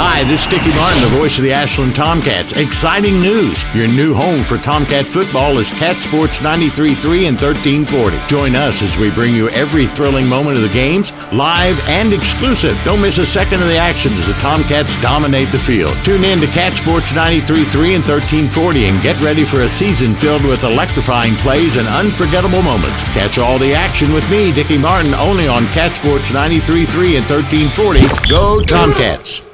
Hi, this is Dickie Martin, the voice of the Ashland Tomcats. Exciting news! Your new home for Tomcat football is Cat Sports 93.3 and 1340. Join us as we bring you every thrilling moment of the games, live and exclusive. Don't miss a second of the action as the Tomcats dominate the field. Tune in to Cat Sports 93.3 and 1340 and get ready for a season filled with electrifying plays and unforgettable moments. Catch all the action with me, Dickie Martin, only on Cat Sports 93.3 and 1340. Go Tomcats!